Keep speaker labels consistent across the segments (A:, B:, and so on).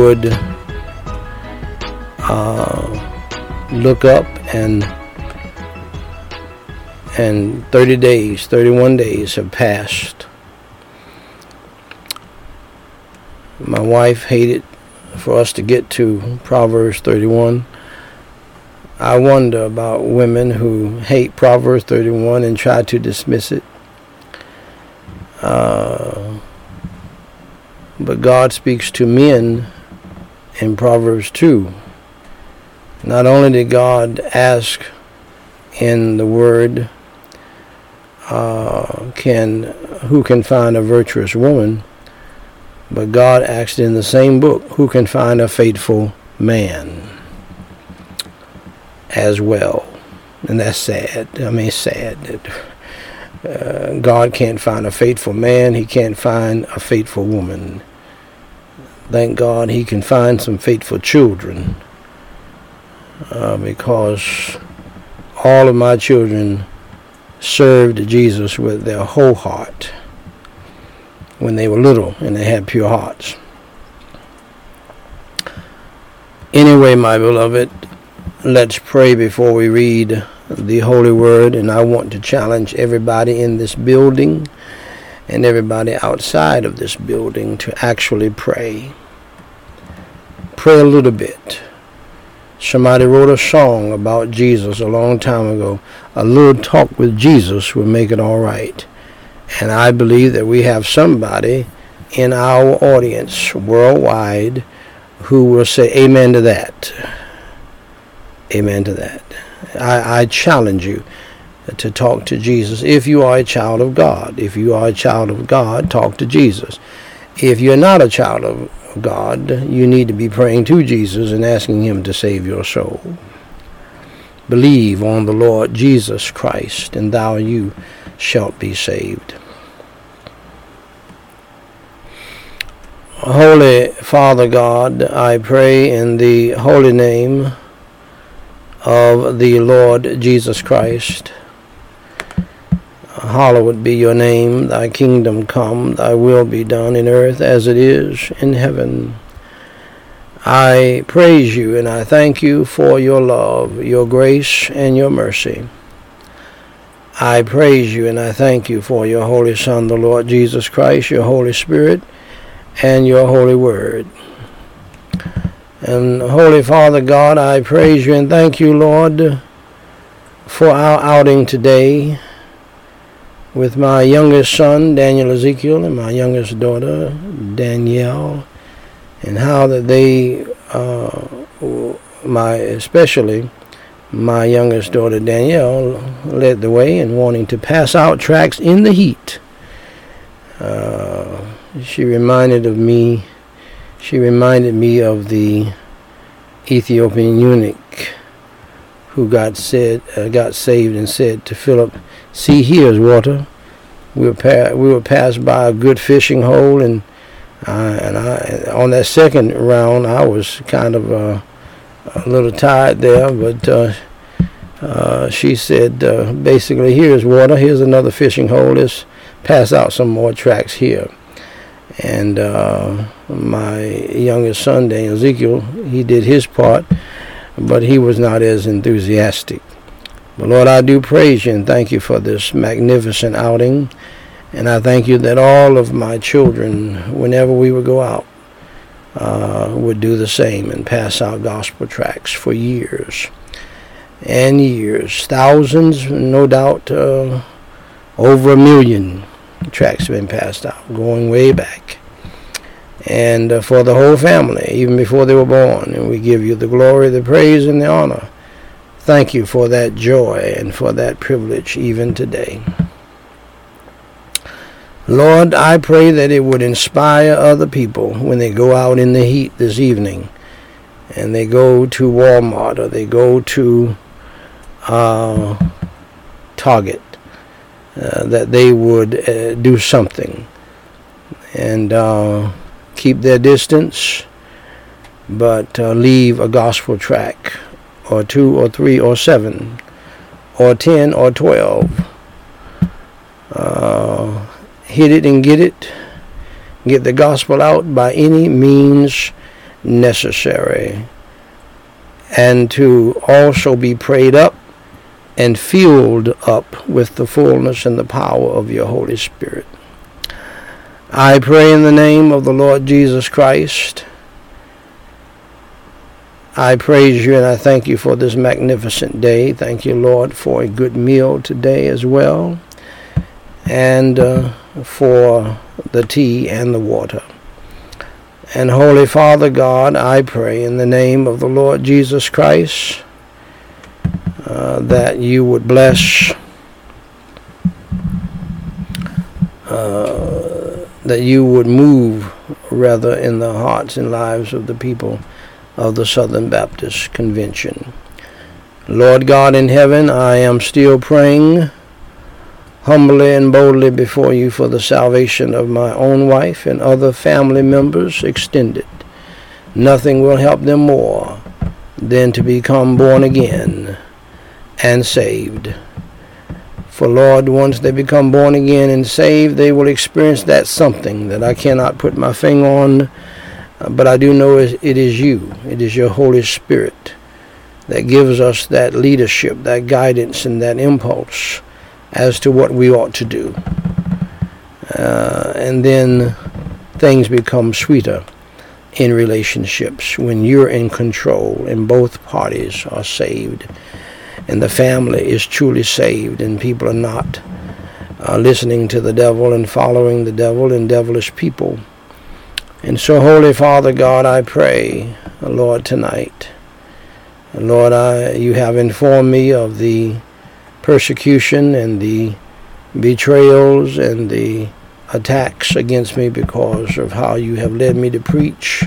A: would uh, look up and and 30 days, 31 days have passed. My wife hated for us to get to Proverbs 31. I wonder about women who hate Proverbs 31 and try to dismiss it. Uh, but God speaks to men in Proverbs 2. Not only did God ask in the Word, uh, can who can find a virtuous woman, but God asked in the same book, who can find a faithful man as well. And that's sad. I mean, sad that uh, God can't find a faithful man. He can't find a faithful woman. Thank God he can find some faithful children uh, because all of my children served Jesus with their whole heart when they were little and they had pure hearts. Anyway, my beloved, let's pray before we read the Holy Word, and I want to challenge everybody in this building and everybody outside of this building to actually pray. Pray a little bit. Somebody wrote a song about Jesus a long time ago. A little talk with Jesus will make it all right. And I believe that we have somebody in our audience worldwide who will say amen to that. Amen to that. I, I challenge you to talk to Jesus if you are a child of God. If you are a child of God, talk to Jesus. If you're not a child of God, you need to be praying to Jesus and asking Him to save your soul. Believe on the Lord Jesus Christ, and thou you shalt be saved. Holy Father God, I pray in the holy name of the Lord Jesus Christ. Hallowed be your name, thy kingdom come, thy will be done in earth as it is in heaven. I praise you and I thank you for your love, your grace, and your mercy. I praise you and I thank you for your Holy Son, the Lord Jesus Christ, your Holy Spirit, and your Holy Word. And Holy Father God, I praise you and thank you, Lord, for our outing today with my youngest son, Daniel Ezekiel, and my youngest daughter, Danielle, and how that they, uh, my especially my youngest daughter, Danielle, led the way in wanting to pass out tracts in the heat. Uh, she reminded of me she reminded me of the Ethiopian eunuch who got said uh, got saved and said to Philip, "See here's water." We were we were passed by a good fishing hole, and uh, and I on that second round I was kind of uh, a little tired there, but uh, uh, she said uh, basically, "Here's water. Here's another fishing hole. Let's pass out some more tracks here." And uh, my youngest son, Daniel Ezekiel, he did his part, but he was not as enthusiastic. But Lord, I do praise you and thank you for this magnificent outing. And I thank you that all of my children, whenever we would go out, uh, would do the same and pass out gospel tracts for years and years. Thousands, no doubt, uh, over a million tracts have been passed out, going way back. And uh, for the whole family, even before they were born. And we give you the glory, the praise, and the honor. Thank you for that joy and for that privilege even today. Lord, I pray that it would inspire other people when they go out in the heat this evening and they go to Walmart or they go to uh, Target uh, that they would uh, do something and uh, keep their distance, but uh, leave a gospel tract or two or three or seven or ten or twelve. Uh, hit it and get it. Get the gospel out by any means necessary, and to also be prayed up and filled up with the fullness and the power of your Holy Spirit. I pray in the name of the Lord Jesus Christ. I praise you and I thank you for this magnificent day. Thank you, Lord, for a good meal today as well, and uh, for the tea and the water. And Holy Father God, I pray in the name of the Lord Jesus Christ uh, that you would bless, uh, that you would move rather in the hearts and lives of the people of the Southern Baptist Convention. Lord God in heaven, I am still praying humbly and boldly before you for the salvation of my own wife and other family members extended. Nothing will help them more than to become born again and saved. For Lord, once they become born again and saved, they will experience that something that I cannot put my finger on, but I do know it is you. It is your Holy Spirit that gives us that leadership, that guidance, and that impulse as to what we ought to do. Uh, and then things become sweeter in relationships when you're in control and both parties are saved and the family is truly saved and people are not uh, listening to the devil and following the devil and devilish people. And so, Holy Father God, I pray, Lord, tonight. Lord, I, you have informed me of the persecution and the betrayals and the attacks against me because of how you have led me to preach.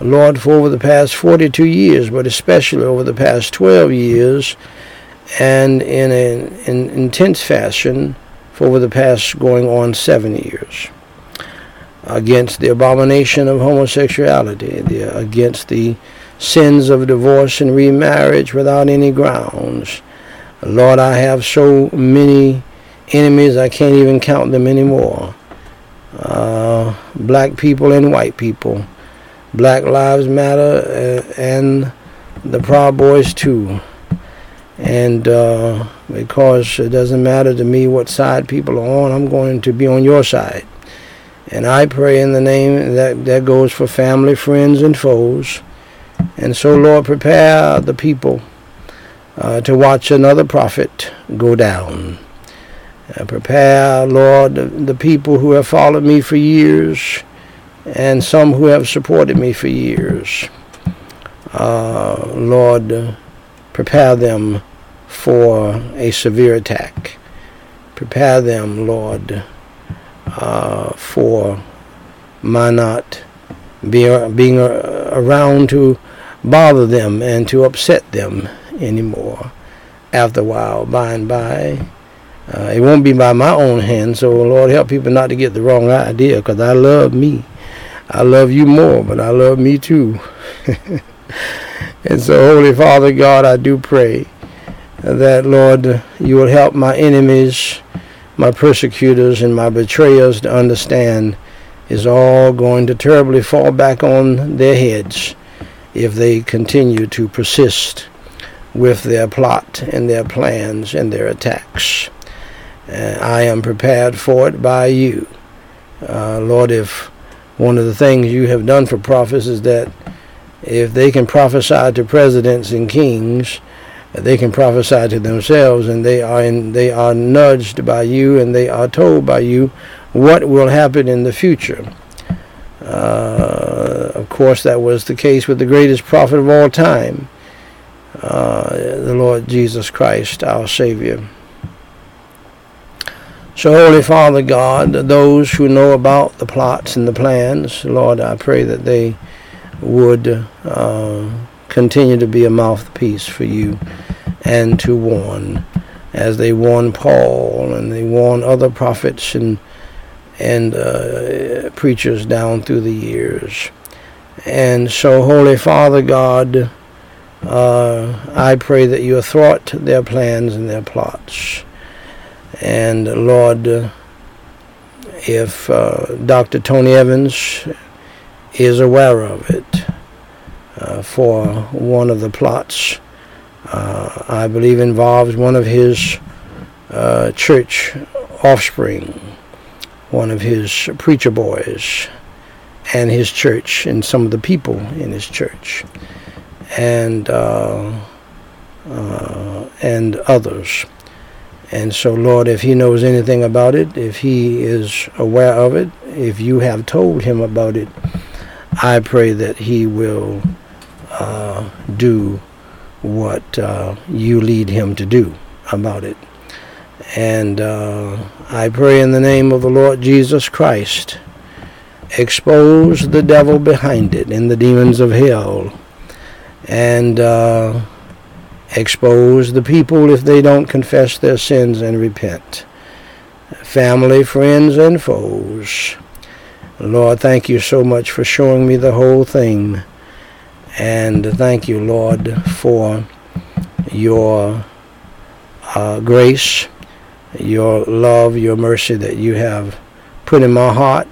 A: Lord, for over the past 42 years, but especially over the past 12 years, and in an intense fashion for over the past going on seven years, against the abomination of homosexuality, the, against the sins of divorce and remarriage without any grounds, Lord, I have so many enemies, I can't even count them anymore. Uh, black people and white people. Black Lives Matter uh, and the Proud Boys too. And uh, because it doesn't matter to me what side people are on, I'm going to be on your side. And I pray in the name that that goes for family, friends, and foes. And so, Lord, prepare the people uh, to watch another prophet go down. Uh, prepare, Lord, the, the people who have followed me for years and some who have supported me for years. Uh, Lord, prepare them for a severe attack. Prepare them, Lord, uh, for my not being, being around to bother them and to upset them anymore. After a while, by and by, uh, it won't be by my own hand. So, Lord, help people not to get the wrong idea, because I love me. I love you more, but I love me too. and so, Holy Father God, I do pray that, Lord, you will help my enemies, my persecutors, and my betrayers to understand is all going to terribly fall back on their heads if they continue to persist with their plot and their plans and their attacks. Uh, I am prepared for it by you. Uh, Lord, if one of the things you have done for prophets is that if they can prophesy to presidents and kings, they can prophesy to themselves, and they are in, they are nudged by you, and they are told by you what will happen in the future. Uh, of course, that was the case with the greatest prophet of all time, uh, the Lord Jesus Christ, our Savior. So, Holy Father God, those who know about the plots and the plans, Lord, I pray that they would uh, continue to be a mouthpiece for you and to warn, as they warned Paul and they warned other prophets and and uh, preachers down through the years. And so, Holy Father God, uh, I pray that you thwart their plans and their plots. And Lord, if uh, Dr. Tony Evans is aware of it, uh, for one of the plots. Uh, I believe involves one of his uh, church offspring, one of his preacher boys, and his church, and some of the people in his church, and uh, uh, and others. And so, Lord, if he knows anything about it, if he is aware of it, if you have told him about it, I pray that he will uh, do what uh, you lead him to do about it. And uh, I pray in the name of the Lord Jesus Christ, expose the devil behind it and the demons of hell, and uh, expose the people if they don't confess their sins and repent. Family, friends, and foes. Lord, thank you so much for showing me the whole thing. And thank you, Lord, for your uh, grace, your love, your mercy that you have put in my heart.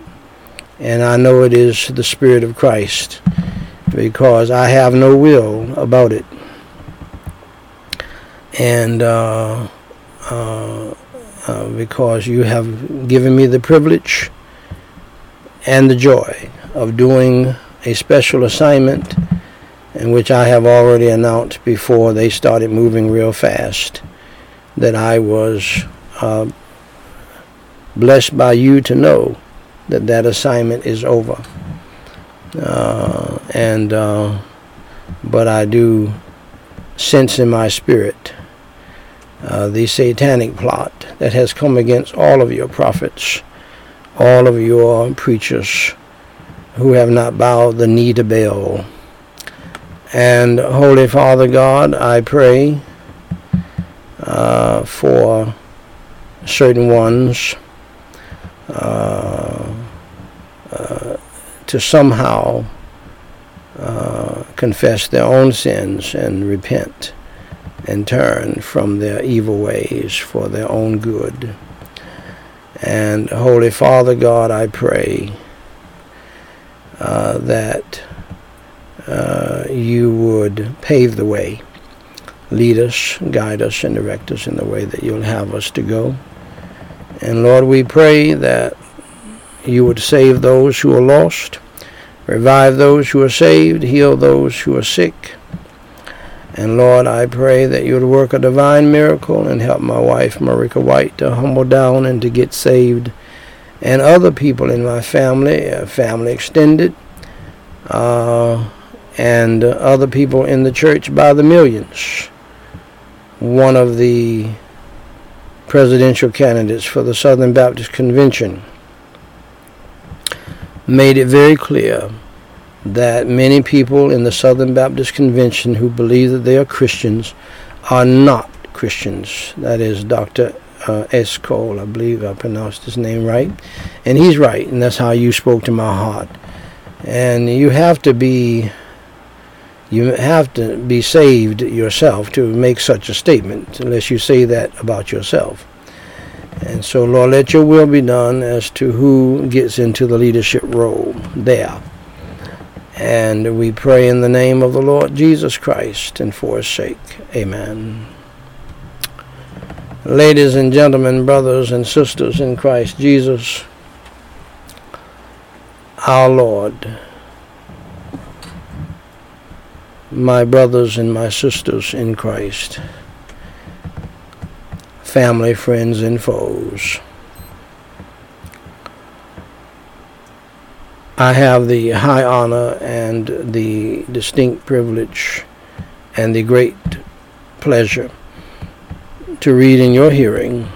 A: And I know it is the Spirit of Christ because I have no will about it. And uh, uh, uh because you have given me the privilege and the joy of doing a special assignment in which I have already announced before they started moving real fast that I was uh, blessed by you to know that that assignment is over. Uh, and uh, but I do sense in my spirit uh, the satanic plot that has come against all of your prophets, all of your preachers who have not bowed the knee to Baal. And Holy Father God, I pray uh, for certain ones uh, uh, to somehow uh, confess their own sins and repent and turn from their evil ways for their own good. And Holy Father God, I pray uh, that you would pave the way, lead us, guide us, and direct us in the way that you'll have us to go. And Lord, we pray that you would save those who are lost, revive those who are saved, heal those who are sick. And Lord, I pray that you would work a divine miracle and help my wife, Meriqua Whyte, to humble down and to get saved, and other people in my family, uh, family extended, uh, and other people in the church by the millions. One of the presidential candidates for the Southern Baptist Convention made it very clear that many people in the Southern Baptist Convention who believe that they are Christians are not Christians. That is Dr. Uh, S. Cole, I believe I pronounced his name right. And he's right, and that's how you spoke to my heart. And you have to be you have to be saved yourself to make such a statement, unless you say that about yourself. And so, Lord, let your will be done as to who gets into the leadership role there. And we pray in the name of the Lord Jesus Christ and for his sake. Amen. Ladies and gentlemen, brothers and sisters in Christ Jesus, our Lord my brothers and my sisters in Christ, family, friends, and foes. I have the high honor and the distinct privilege and the great pleasure to read in your hearing,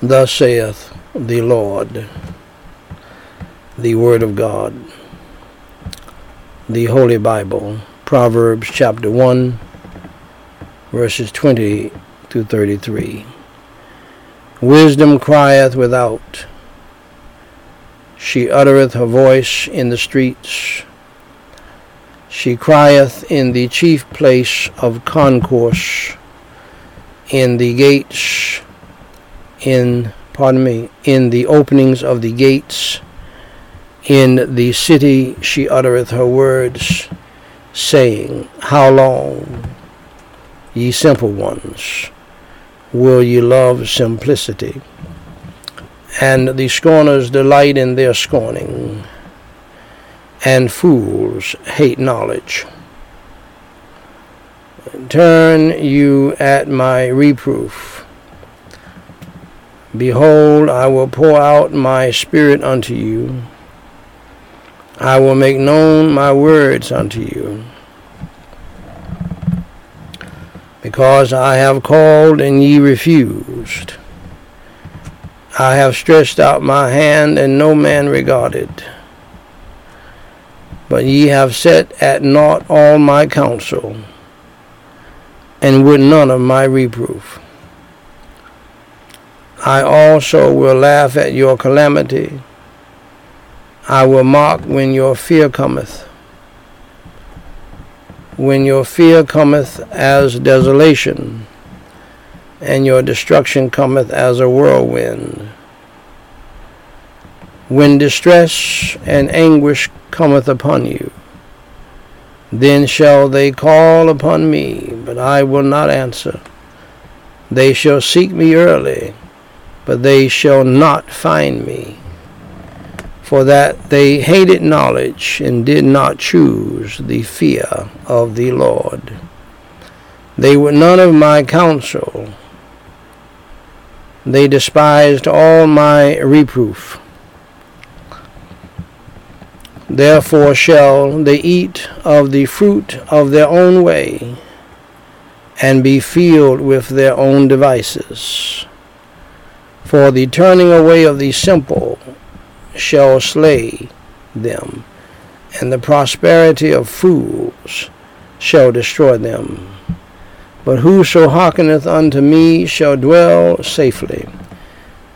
A: Thus saith the Lord, the Word of God the Holy Bible, Proverbs chapter 1, verses 20 to 33. Wisdom crieth without, she uttereth her voice in the streets. She crieth in the chief place of concourse, in the gates, in, pardon me, in the openings of the gates, In the city she uttereth her words, saying, How long, ye simple ones, will ye love simplicity? And the scorners delight in their scorning, and fools hate knowledge. Turn you at my reproof. Behold, I will pour out my spirit unto you. I will make known my words unto you. Because I have called and ye refused. I have stretched out my hand and no man regarded. But ye have set at naught all my counsel and would none of my reproof. I also will laugh at your calamity. I will mark when your fear cometh. When your fear cometh as desolation, and your destruction cometh as a whirlwind. When distress and anguish cometh upon you, then shall they call upon me, but I will not answer. They shall seek me early, but they shall not find me. For that they hated knowledge and did not choose the fear of the Lord. They were none of my counsel. They despised all my reproof. Therefore shall they eat of the fruit of their own way, and be filled with their own devices. For the turning away of the simple shall slay them, and the prosperity of fools shall destroy them. But whoso hearkeneth unto me shall dwell safely,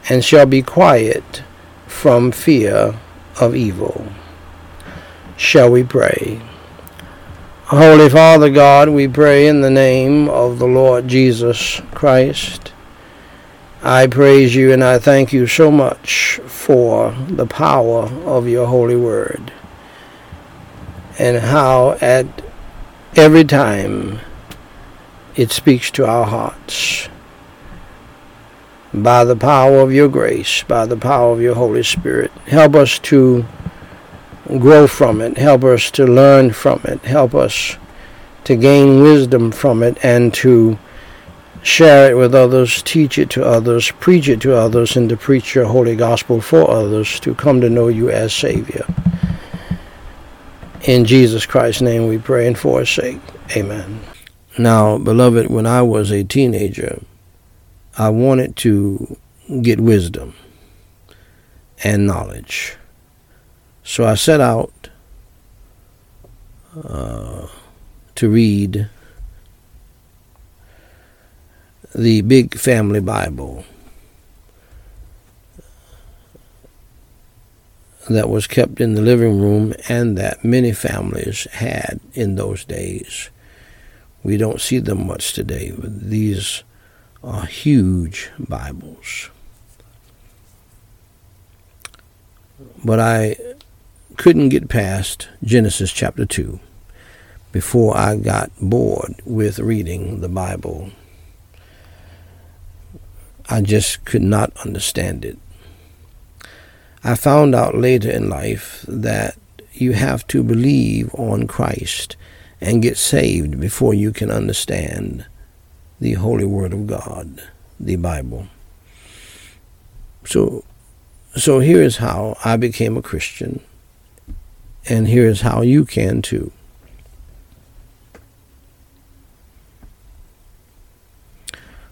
A: and shall be quiet from fear of evil shall we pray. Holy Father God, we pray in the name of the Lord Jesus Christ. I praise you and I thank you so much for the power of your holy word and how at every time it speaks to our hearts by the power of your grace, by the power of your Holy Spirit. Help us to grow from it, help us to learn from it, help us to gain wisdom from it, and to share it with others, teach it to others, preach it to others, and to preach your holy gospel for others to come to know you as Savior. In Jesus Christ's name we pray and for his sake. Amen. Now, beloved, when I was a teenager, I wanted to get wisdom and knowledge. So I set out uh, to read the Big Family Bible that was kept in the living room and that many families had in those days. We don't see them much today, but these are huge Bibles. But I couldn't get past Genesis chapter 2 before I got bored with reading the Bible. I just could not understand it. I found out later in life that you have to believe on Christ and get saved before you can understand the Holy Word of God, the Bible. So, so here's how I became a Christian. And here's how you can too.